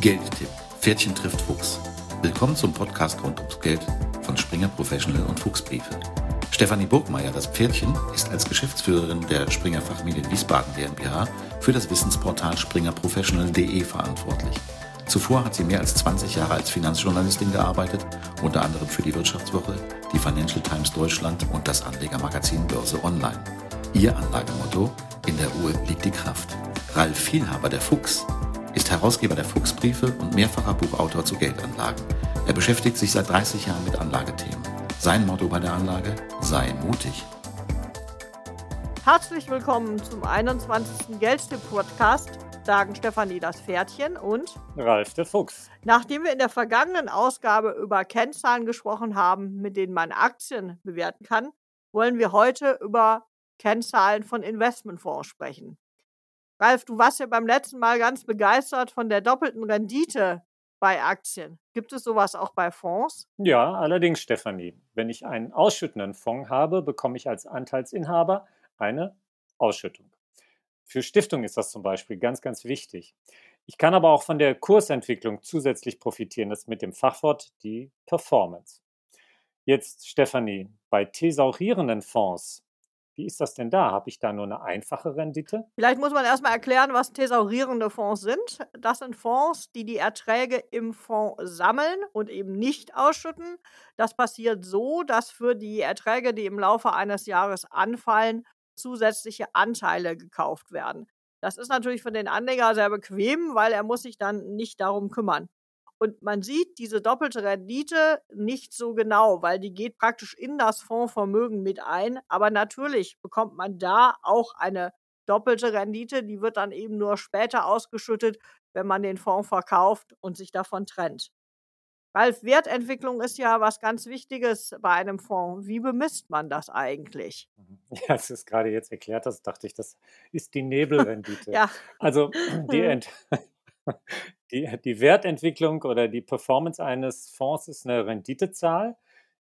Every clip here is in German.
Geldtipp. Pferdchen trifft Fuchs. Willkommen zum Podcast rund ums Geld von Springer Professional und Fuchsbriefe. Stefanie Burgmeier, das Pferdchen, ist als Geschäftsführerin der Springer Fachmedien Wiesbaden GmbH für das Wissensportal springerprofessional.de verantwortlich. Zuvor hat sie mehr als 20 Jahre als Finanzjournalistin gearbeitet, unter anderem für die Wirtschaftswoche, die Financial Times Deutschland und das Anlegermagazin Börse Online. Ihr Anlagemotto: In der Uhr liegt die Kraft. Ralf Vielhaber, der Fuchs, ist Herausgeber der Fuchsbriefe und mehrfacher Buchautor zu Geldanlagen. Er beschäftigt sich seit 30 Jahren mit Anlagethemen. Sein Motto bei der Anlage: Sei mutig. Herzlich willkommen zum 21. Geldstipp-Podcast sagen Stefanie das Pferdchen und Ralf der Fuchs. Nachdem wir in der vergangenen Ausgabe über Kennzahlen gesprochen haben, mit denen man Aktien bewerten kann, wollen wir heute über Kennzahlen von Investmentfonds sprechen. Ralf, du warst ja beim letzten Mal ganz begeistert von der doppelten Rendite bei Aktien. Gibt es sowas auch bei Fonds? Ja, allerdings, Stefanie. Wenn ich einen ausschüttenden Fonds habe, bekomme ich als Anteilsinhaber eine Ausschüttung. Für Stiftungen ist das zum Beispiel ganz, ganz wichtig. Ich kann aber auch von der Kursentwicklung zusätzlich profitieren. Das mit dem Fachwort die Performance. Jetzt, Stefanie, bei thesaurierenden Fonds, wie ist das denn da? Habe ich da nur eine einfache Rendite? Vielleicht muss man erstmal erklären, was thesaurierende Fonds sind. Das sind Fonds, die die Erträge im Fonds sammeln und eben nicht ausschütten. Das passiert so, dass für die Erträge, die im Laufe eines Jahres anfallen, zusätzliche Anteile gekauft werden. Das ist natürlich für den Anleger sehr bequem, weil er muss sich dann nicht darum kümmern. Und man sieht diese doppelte Rendite nicht so genau, weil die geht praktisch in das Fondsvermögen mit ein. Aber natürlich bekommt man da auch eine doppelte Rendite. Die wird dann eben nur später ausgeschüttet, wenn man den Fonds verkauft und sich davon trennt. Ralf, Wertentwicklung ist ja was ganz Wichtiges bei einem Fonds. Wie bemisst man das eigentlich? Mhm. Ja, als du es gerade jetzt erklärt hast, dachte ich, das ist die Nebelrendite. ja. Also die. Ent die, die Wertentwicklung oder die Performance eines Fonds ist eine Renditezahl.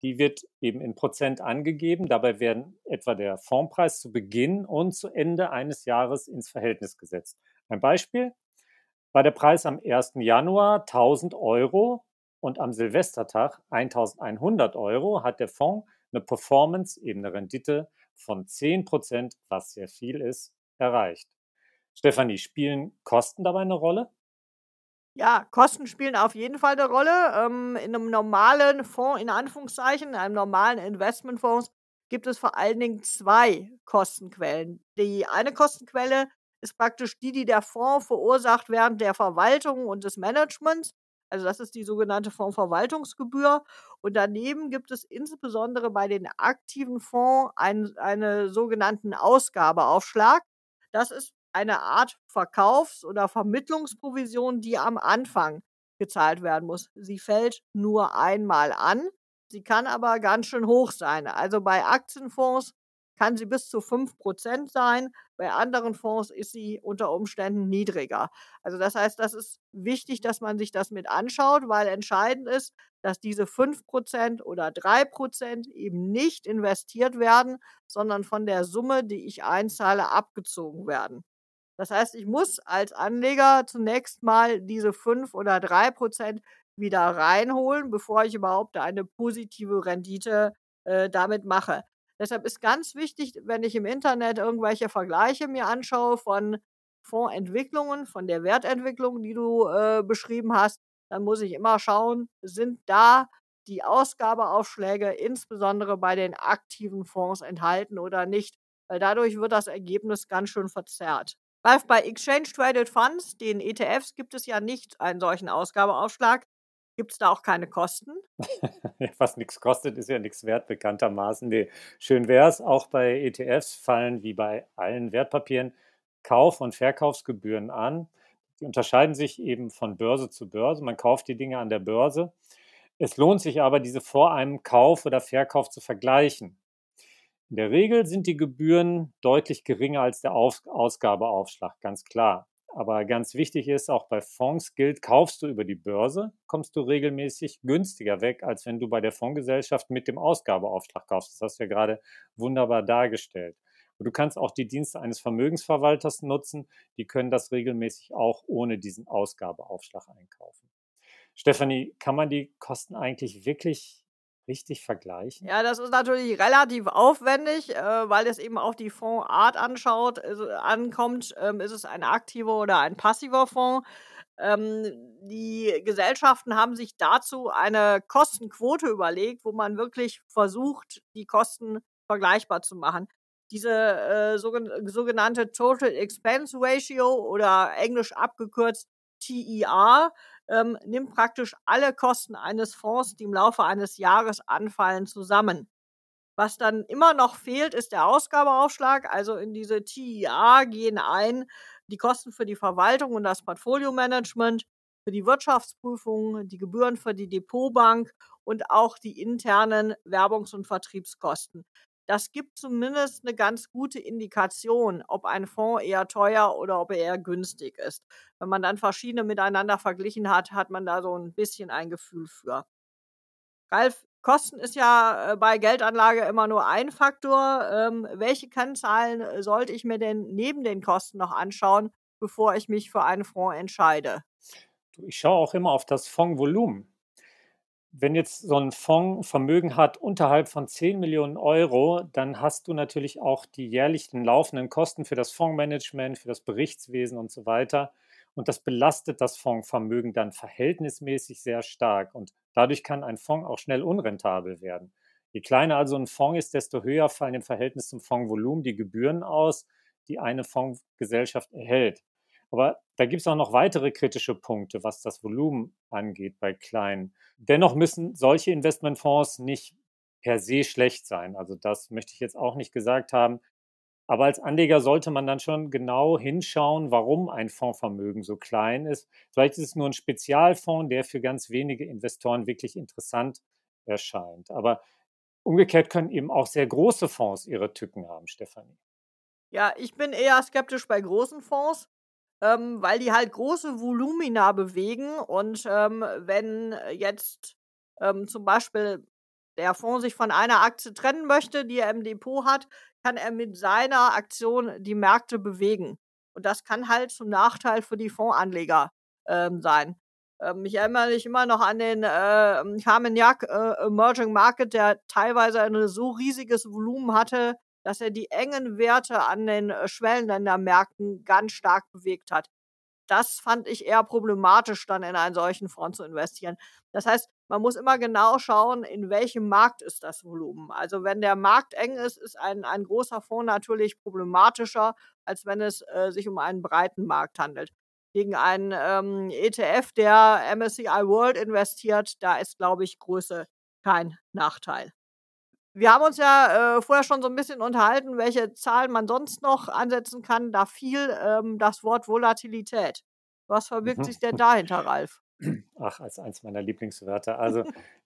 Die wird eben in Prozent angegeben. Dabei werden etwa der Fondspreis zu Beginn und zu Ende eines Jahres ins Verhältnis gesetzt. Ein Beispiel. War der Preis am 1. Januar 1000 Euro, und am Silvestertag 1100 Euro hat der Fonds eine Performance, eben eine Rendite von 10 Prozent, was sehr viel ist, erreicht. Stefanie, spielen Kosten dabei eine Rolle? Ja, Kosten spielen auf jeden Fall eine Rolle. Ähm, in einem normalen Fonds, in Anführungszeichen, in einem normalen Investmentfonds, gibt es vor allen Dingen zwei Kostenquellen. Die eine Kostenquelle ist praktisch die, die der Fonds verursacht während der Verwaltung und des Managements. Also das ist die sogenannte Fondsverwaltungsgebühr. Und daneben gibt es insbesondere bei den aktiven Fonds einen, einen sogenannten Ausgabeaufschlag. Das ist eine Art Verkaufs- oder Vermittlungsprovision, die am Anfang gezahlt werden muss. Sie fällt nur einmal an. Sie kann aber ganz schön hoch sein. Also bei Aktienfonds kann sie bis zu 5% sein. Bei anderen Fonds ist sie unter Umständen niedriger. Also das heißt, das ist wichtig, dass man sich das mit anschaut, weil entscheidend ist, dass diese 5% oder 3% eben nicht investiert werden, sondern von der Summe, die ich einzahle, abgezogen werden. Das heißt, ich muss als Anleger zunächst mal diese 5 oder 3% wieder reinholen, bevor ich überhaupt eine positive Rendite äh, damit mache. Deshalb ist ganz wichtig, wenn ich im Internet irgendwelche Vergleiche mir anschaue von Fondsentwicklungen, von der Wertentwicklung, die du äh, beschrieben hast, dann muss ich immer schauen, sind da die Ausgabeaufschläge insbesondere bei den aktiven Fonds enthalten oder nicht, weil dadurch wird das Ergebnis ganz schön verzerrt. Ralf, bei Exchange Traded Funds, den ETFs, gibt es ja nicht einen solchen Ausgabeaufschlag. Gibt es da auch keine Kosten? Was nichts kostet, ist ja nichts wert, bekanntermaßen. Nee. Schön wäre es, auch bei ETFs fallen wie bei allen Wertpapieren Kauf- und Verkaufsgebühren an. Die unterscheiden sich eben von Börse zu Börse. Man kauft die Dinge an der Börse. Es lohnt sich aber, diese vor einem Kauf oder Verkauf zu vergleichen. In der Regel sind die Gebühren deutlich geringer als der Ausgabeaufschlag, ganz klar. Aber ganz wichtig ist, auch bei Fonds gilt, kaufst du über die Börse, kommst du regelmäßig günstiger weg, als wenn du bei der Fondsgesellschaft mit dem Ausgabeauftrag kaufst. Das hast du ja gerade wunderbar dargestellt. Und du kannst auch die Dienste eines Vermögensverwalters nutzen. Die können das regelmäßig auch ohne diesen Ausgabeaufschlag einkaufen. Stefanie, kann man die Kosten eigentlich wirklich richtig vergleichen? Ja, das ist natürlich relativ aufwendig, äh, weil es eben auf die Fondsart anschaut, also ankommt. Ähm, ist es ein aktiver oder ein passiver Fonds? Ähm, die Gesellschaften haben sich dazu eine Kostenquote überlegt, wo man wirklich versucht, die Kosten vergleichbar zu machen. Diese äh, sogen sogenannte Total Expense Ratio oder englisch abgekürzt TER ähm, nimmt praktisch alle Kosten eines Fonds, die im Laufe eines Jahres anfallen, zusammen. Was dann immer noch fehlt, ist der Ausgabeaufschlag. Also in diese TIA gehen ein die Kosten für die Verwaltung und das Portfolio-Management, für die Wirtschaftsprüfung, die Gebühren für die Depotbank und auch die internen Werbungs- und Vertriebskosten. Das gibt zumindest eine ganz gute Indikation, ob ein Fonds eher teuer oder ob er eher günstig ist. Wenn man dann verschiedene miteinander verglichen hat, hat man da so ein bisschen ein Gefühl für. Ralf, Kosten ist ja äh, bei Geldanlage immer nur ein Faktor. Ähm, welche Kennzahlen äh, sollte ich mir denn neben den Kosten noch anschauen, bevor ich mich für einen Fonds entscheide? Ich schaue auch immer auf das Fondsvolumen wenn jetzt so ein Fonds Vermögen hat unterhalb von 10 Millionen Euro, dann hast du natürlich auch die jährlichen laufenden Kosten für das Fondsmanagement, für das Berichtswesen und so weiter. Und das belastet das Fondsvermögen dann verhältnismäßig sehr stark. Und dadurch kann ein Fonds auch schnell unrentabel werden. Je kleiner also ein Fonds ist, desto höher fallen im Verhältnis zum Fondsvolumen die Gebühren aus, die eine Fondsgesellschaft erhält. Aber da gibt es auch noch weitere kritische Punkte, was das Volumen angeht bei kleinen. Dennoch müssen solche Investmentfonds nicht per se schlecht sein. Also das möchte ich jetzt auch nicht gesagt haben. Aber als Anleger sollte man dann schon genau hinschauen, warum ein Fondsvermögen so klein ist. Vielleicht ist es nur ein Spezialfonds, der für ganz wenige Investoren wirklich interessant erscheint. Aber umgekehrt können eben auch sehr große Fonds ihre Tücken haben, Stefanie. Ja, ich bin eher skeptisch bei großen Fonds ähm, weil die halt große Volumina bewegen. Und ähm, wenn jetzt ähm, zum Beispiel der Fonds sich von einer Aktie trennen möchte, die er im Depot hat, kann er mit seiner Aktion die Märkte bewegen. Und das kann halt zum Nachteil für die Fondsanleger ähm, sein. Ähm, ich erinnere mich immer noch an den äh, Carmignac äh, Emerging Market, der teilweise ein so riesiges Volumen hatte, dass er die engen Werte an den äh, Schwellenländermärkten ganz stark bewegt hat. Das fand ich eher problematisch, dann in einen solchen Fonds zu investieren. Das heißt, man muss immer genau schauen, in welchem Markt ist das Volumen. Also wenn der Markt eng ist, ist ein, ein großer Fonds natürlich problematischer, als wenn es äh, sich um einen breiten Markt handelt. Gegen einen ähm, ETF, der MSCI World investiert, da ist, glaube ich, Größe kein Nachteil. Wir haben uns ja äh, vorher schon so ein bisschen unterhalten, welche Zahlen man sonst noch ansetzen kann. Da fiel ähm, das Wort Volatilität. Was verbirgt mhm. sich denn dahinter, Ralf? Ach, als eins meiner Lieblingswörter. Also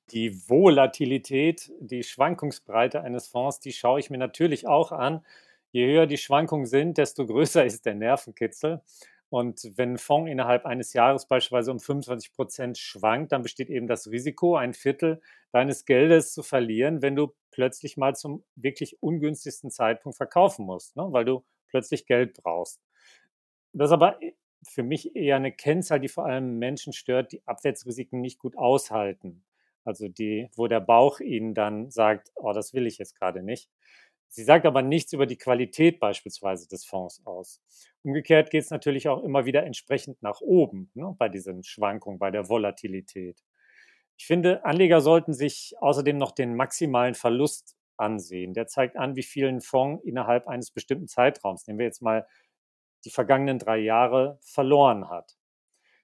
die Volatilität, die Schwankungsbreite eines Fonds, die schaue ich mir natürlich auch an. Je höher die Schwankungen sind, desto größer ist der Nervenkitzel. Und wenn ein Fonds innerhalb eines Jahres beispielsweise um 25 Prozent schwankt, dann besteht eben das Risiko, ein Viertel deines Geldes zu verlieren, wenn du plötzlich mal zum wirklich ungünstigsten Zeitpunkt verkaufen musst, ne? weil du plötzlich Geld brauchst. Das ist aber für mich eher eine Kennzahl, die vor allem Menschen stört, die Abwärtsrisiken nicht gut aushalten. Also die, wo der Bauch ihnen dann sagt, oh, das will ich jetzt gerade nicht. Sie sagt aber nichts über die Qualität beispielsweise des Fonds aus. Umgekehrt geht es natürlich auch immer wieder entsprechend nach oben ne, bei diesen Schwankungen, bei der Volatilität. Ich finde, Anleger sollten sich außerdem noch den maximalen Verlust ansehen. Der zeigt an, wie viel ein Fonds innerhalb eines bestimmten Zeitraums, nehmen wir jetzt mal die vergangenen drei Jahre, verloren hat.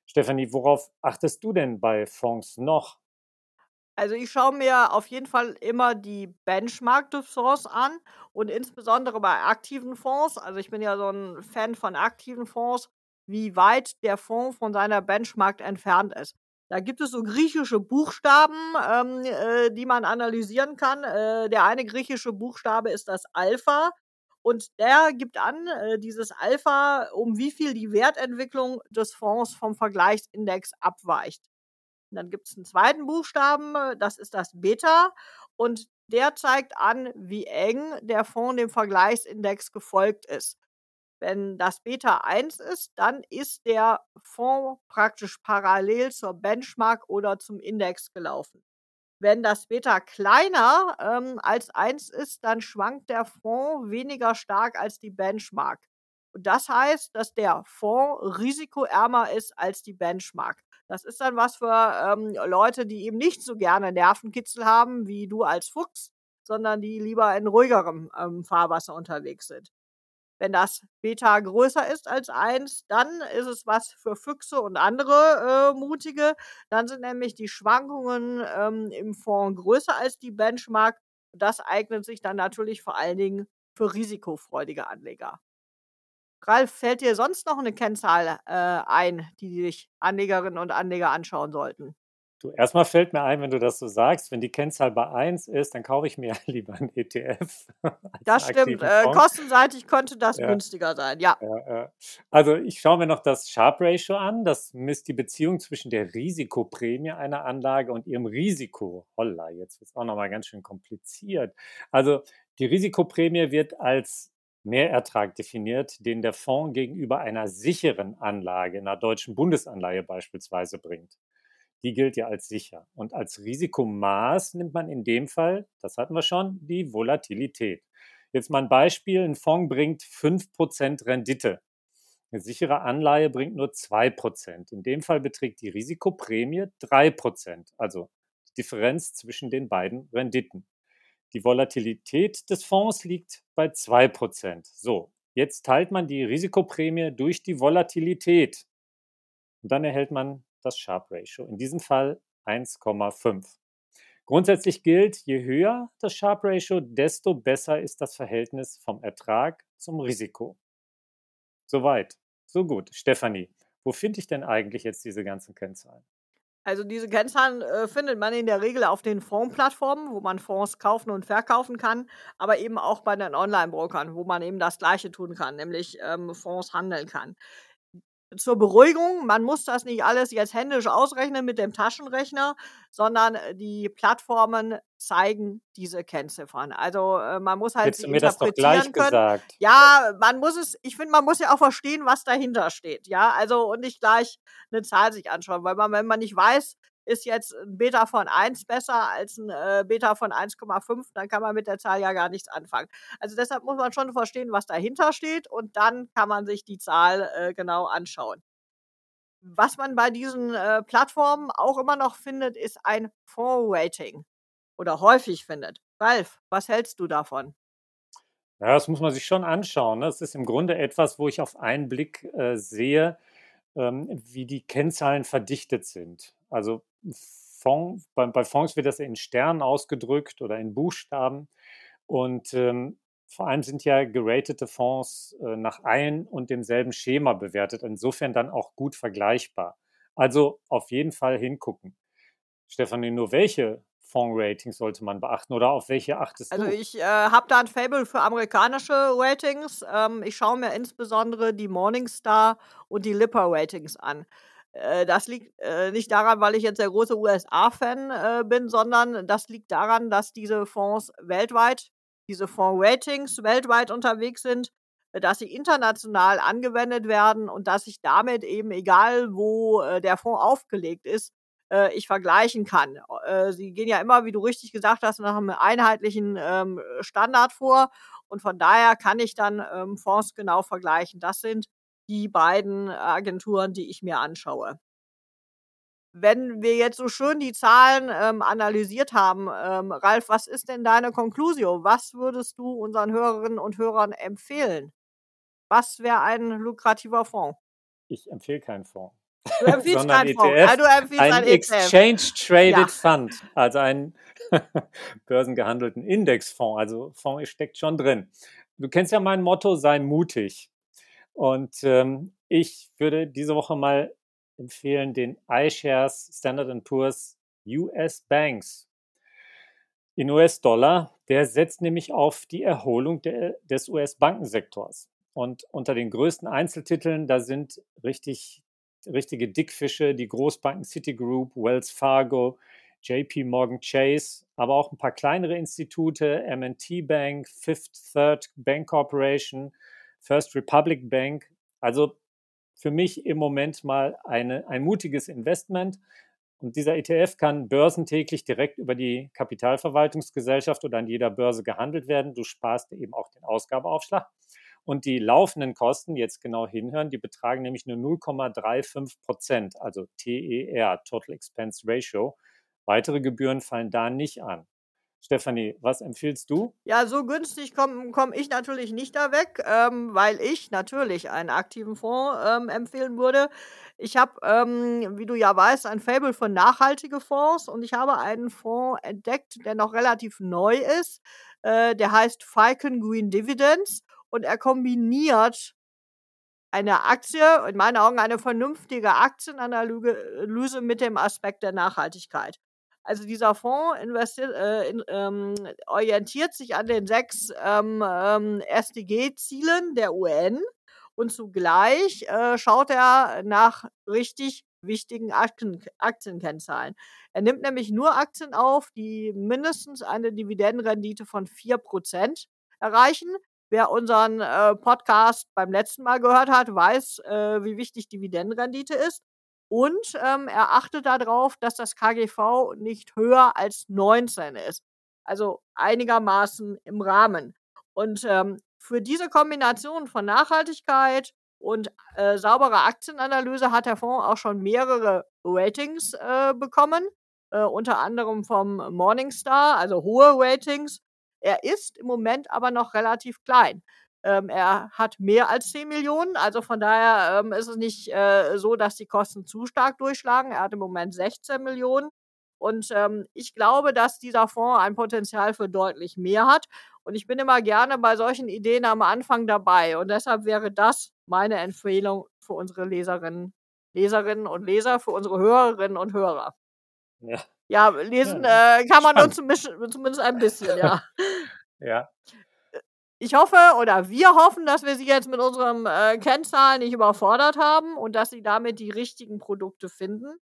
Stefanie, worauf achtest du denn bei Fonds noch? Also ich schaue mir auf jeden Fall immer die Benchmark des Fonds an und insbesondere bei aktiven Fonds. Also ich bin ja so ein Fan von aktiven Fonds, wie weit der Fonds von seiner Benchmark entfernt ist. Da gibt es so griechische Buchstaben, ähm, äh, die man analysieren kann. Äh, der eine griechische Buchstabe ist das Alpha. Und der gibt an, äh, dieses Alpha, um wie viel die Wertentwicklung des Fonds vom Vergleichsindex abweicht. Und dann gibt es einen zweiten Buchstaben, äh, das ist das Beta. Und der zeigt an, wie eng der Fonds dem Vergleichsindex gefolgt ist. Wenn das Beta 1 ist, dann ist der Fonds praktisch parallel zur Benchmark oder zum Index gelaufen. Wenn das Beta kleiner ähm, als 1 ist, dann schwankt der Fonds weniger stark als die Benchmark. Und das heißt, dass der Fonds risikoärmer ist als die Benchmark. Das ist dann was für ähm, Leute, die eben nicht so gerne Nervenkitzel haben wie du als Fuchs, sondern die lieber in ruhigerem ähm, Fahrwasser unterwegs sind. Wenn das Beta größer ist als 1, dann ist es was für Füchse und andere äh, Mutige. Dann sind nämlich die Schwankungen ähm, im Fonds größer als die Benchmark. Das eignet sich dann natürlich vor allen Dingen für risikofreudige Anleger. Ralf, fällt dir sonst noch eine Kennzahl äh, ein, die sich Anlegerinnen und Anleger anschauen sollten? Du, erstmal fällt mir ein, wenn du das so sagst, wenn die Kennzahl bei 1 ist, dann kaufe ich mir lieber einen ETF. Das stimmt. Äh, kostenseitig könnte das ja. günstiger sein, ja. ja. Also ich schaue mir noch das Sharp Ratio an. Das misst die Beziehung zwischen der Risikoprämie einer Anlage und ihrem Risiko. Holla, jetzt wird es auch nochmal ganz schön kompliziert. Also die Risikoprämie wird als Mehrertrag definiert, den der Fonds gegenüber einer sicheren Anlage, einer deutschen Bundesanleihe beispielsweise bringt die gilt ja als sicher. Und als Risikomaß nimmt man in dem Fall, das hatten wir schon, die Volatilität. Jetzt mal ein Beispiel, ein Fonds bringt 5% Rendite. Eine sichere Anleihe bringt nur 2%. In dem Fall beträgt die Risikoprämie 3%, also die Differenz zwischen den beiden Renditen. Die Volatilität des Fonds liegt bei 2%. So, jetzt teilt man die Risikoprämie durch die Volatilität. Und dann erhält man das Sharp Ratio. In diesem Fall 1,5. Grundsätzlich gilt, je höher das Sharp Ratio, desto besser ist das Verhältnis vom Ertrag zum Risiko. Soweit, so gut. Stefanie, wo finde ich denn eigentlich jetzt diese ganzen Kennzahlen? Also diese Kennzahlen äh, findet man in der Regel auf den Fondsplattformen, wo man Fonds kaufen und verkaufen kann, aber eben auch bei den Online-Brokern, wo man eben das Gleiche tun kann, nämlich ähm, Fonds handeln kann zur Beruhigung, man muss das nicht alles jetzt händisch ausrechnen mit dem Taschenrechner, sondern äh, die Plattformen zeigen diese Kennziffern. Also äh, man muss halt Hättest sie du mir das doch gleich können. gesagt. Ja, man muss es, ich finde, man muss ja auch verstehen, was dahinter steht. Ja, also und nicht gleich eine Zahl sich anschauen, weil man, wenn man nicht weiß, ist jetzt ein Beta von 1 besser als ein äh, Beta von 1,5, dann kann man mit der Zahl ja gar nichts anfangen. Also deshalb muss man schon verstehen, was dahinter steht und dann kann man sich die Zahl äh, genau anschauen. Was man bei diesen äh, Plattformen auch immer noch findet, ist ein Fonds-Rating oder häufig findet. Ralf, was hältst du davon? Ja, das muss man sich schon anschauen. Ne? Das ist im Grunde etwas, wo ich auf einen Blick äh, sehe, wie die Kennzahlen verdichtet sind. Also Fonds, bei, bei, Fonds wird das in Sternen ausgedrückt oder in Buchstaben. Und ähm, vor allem sind ja geratete Fonds äh, nach ein und demselben Schema bewertet. Insofern dann auch gut vergleichbar. Also auf jeden Fall hingucken. Stefanie, nur welche Fonds-Ratings sollte man beachten oder auf welche achtest also du? Also ich äh, habe da ein Fable für amerikanische Ratings. Ähm, ich schaue mir insbesondere die Morningstar und die Lipper Ratings an. Äh, das liegt äh, nicht daran, weil ich jetzt der große USA-Fan äh, bin, sondern das liegt daran, dass diese Fonds weltweit, diese Fonds-Ratings weltweit unterwegs sind, dass sie international angewendet werden und dass ich damit eben, egal wo der Fonds aufgelegt ist, ich vergleichen kann. sie gehen ja immer, wie du richtig gesagt hast, nach einem einheitlichen ähm, Standard vor und von daher kann ich dann ähm, Fonds genau vergleichen. Das sind die beiden Agenturen, die ich mir anschaue. Wenn wir jetzt so schön die Zahlen ähm, analysiert haben, ähm, Ralf, was ist denn deine Konklusion? Was würdest du unseren Hörerinnen und Hörern empfehlen? Was wäre ein lukrativer Fonds? Ich empfehle keinen Fonds. Du empfiehlst keinen ETF, Fonds. Ja, du empfiehlst ein, ein e Exchange Traded ja. Fund, also einen börsengehandelten Indexfonds. Also Fonds steckt schon drin. Du kennst ja mein Motto, sei mutig. Und ähm, ich würde diese Woche mal empfehlen den iShares Standard Poor's US Banks in US-Dollar. Der setzt nämlich auf die Erholung der, des US-Bankensektors. Und unter den größten Einzeltiteln, da sind richtig, richtige Dickfische, die Großbanken Citigroup, Wells Fargo, JP Morgan Chase, aber auch ein paar kleinere Institute, MT Bank, Fifth Third Bank Corporation, First Republic Bank. Also für mich im Moment mal eine, ein mutiges Investment. Und dieser ETF kann börsentäglich direkt über die Kapitalverwaltungsgesellschaft oder an jeder Börse gehandelt werden. Du sparst eben auch den Ausgabeaufschlag. Und die laufenden Kosten, jetzt genau hinhören, die betragen nämlich nur 0,35 Prozent, also TER, Total Expense Ratio. Weitere Gebühren fallen da nicht an. Stefanie, was empfiehlst du? Ja, so günstig komme komm ich natürlich nicht da weg, ähm, weil ich natürlich einen aktiven Fonds ähm, empfehlen würde. Ich habe, ähm, wie du ja weißt, ein Fable für nachhaltige Fonds und ich habe einen Fonds entdeckt, der noch relativ neu ist. Äh, der heißt Falcon Green Dividends und er kombiniert eine Aktie, in meinen Augen eine vernünftige Aktienanalyse mit dem Aspekt der Nachhaltigkeit. Also dieser Fonds äh, in, ähm, orientiert sich an den sechs ähm, ähm, SDG-Zielen der UN und zugleich äh, schaut er nach richtig wichtigen Aktien, Aktienkennzahlen. Er nimmt nämlich nur Aktien auf, die mindestens eine Dividendenrendite von 4% erreichen. Wer unseren äh, Podcast beim letzten Mal gehört hat, weiß, äh, wie wichtig Dividendenrendite ist. Und ähm, er achtet darauf, dass das KGV nicht höher als 19 ist. Also einigermaßen im Rahmen. Und ähm, für diese Kombination von Nachhaltigkeit und äh, sauberer Aktienanalyse hat der Fonds auch schon mehrere Ratings äh, bekommen, äh, unter anderem vom Morningstar, also hohe Ratings. Er ist im Moment aber noch relativ klein. Ähm, er hat mehr als 10 Millionen, also von daher ähm, ist es nicht äh, so, dass die Kosten zu stark durchschlagen. Er hat im Moment 16 Millionen. Und ähm, ich glaube, dass dieser Fonds ein Potenzial für deutlich mehr hat. Und ich bin immer gerne bei solchen Ideen am Anfang dabei. Und deshalb wäre das meine Empfehlung für unsere Leserinnen, Leserinnen und Leser, für unsere Hörerinnen und Hörer. Ja, ja lesen ja, äh, kann man nur zumindest ein bisschen, ja. ja ich hoffe oder wir hoffen, dass wir Sie jetzt mit unserem äh, Kennzahlen nicht überfordert haben und dass Sie damit die richtigen Produkte finden.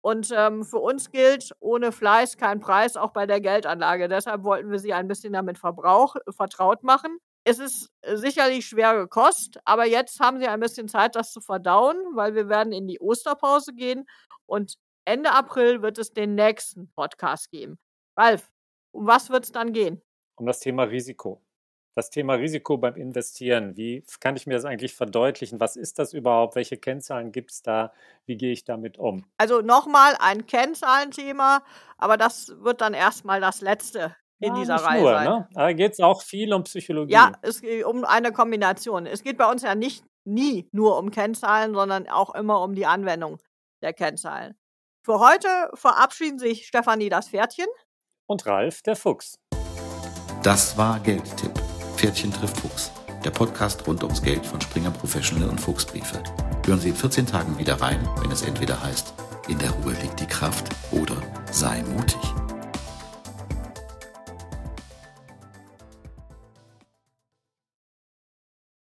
Und ähm, für uns gilt, ohne Fleiß kein Preis, auch bei der Geldanlage. Deshalb wollten wir Sie ein bisschen damit Verbrauch, äh, vertraut machen. Es ist äh, sicherlich schwere Kost, aber jetzt haben Sie ein bisschen Zeit, das zu verdauen, weil wir werden in die Osterpause gehen und Ende April wird es den nächsten Podcast geben. Ralf, um was wird es dann gehen? Um das Thema Risiko das Thema Risiko beim Investieren. Wie kann ich mir das eigentlich verdeutlichen? Was ist das überhaupt? Welche Kennzahlen gibt es da? Wie gehe ich damit um? Also nochmal ein Kennzahlenthema, aber das wird dann erstmal das letzte in ja, dieser Reihe nur, sein. Ne? Da geht es auch viel um Psychologie. Ja, es geht um eine Kombination. Es geht bei uns ja nicht nie nur um Kennzahlen, sondern auch immer um die Anwendung der Kennzahlen. Für heute verabschieden sich Stefanie das Pferdchen und Ralf der Fuchs. Das war Geldtipp Pferdchen trifft Fuchs, der Podcast rund ums Geld von Springer Professional und Fuchsbriefe. Hören Sie in 14 Tagen wieder rein, wenn es entweder heißt, in der Ruhe liegt die Kraft oder sei mutig.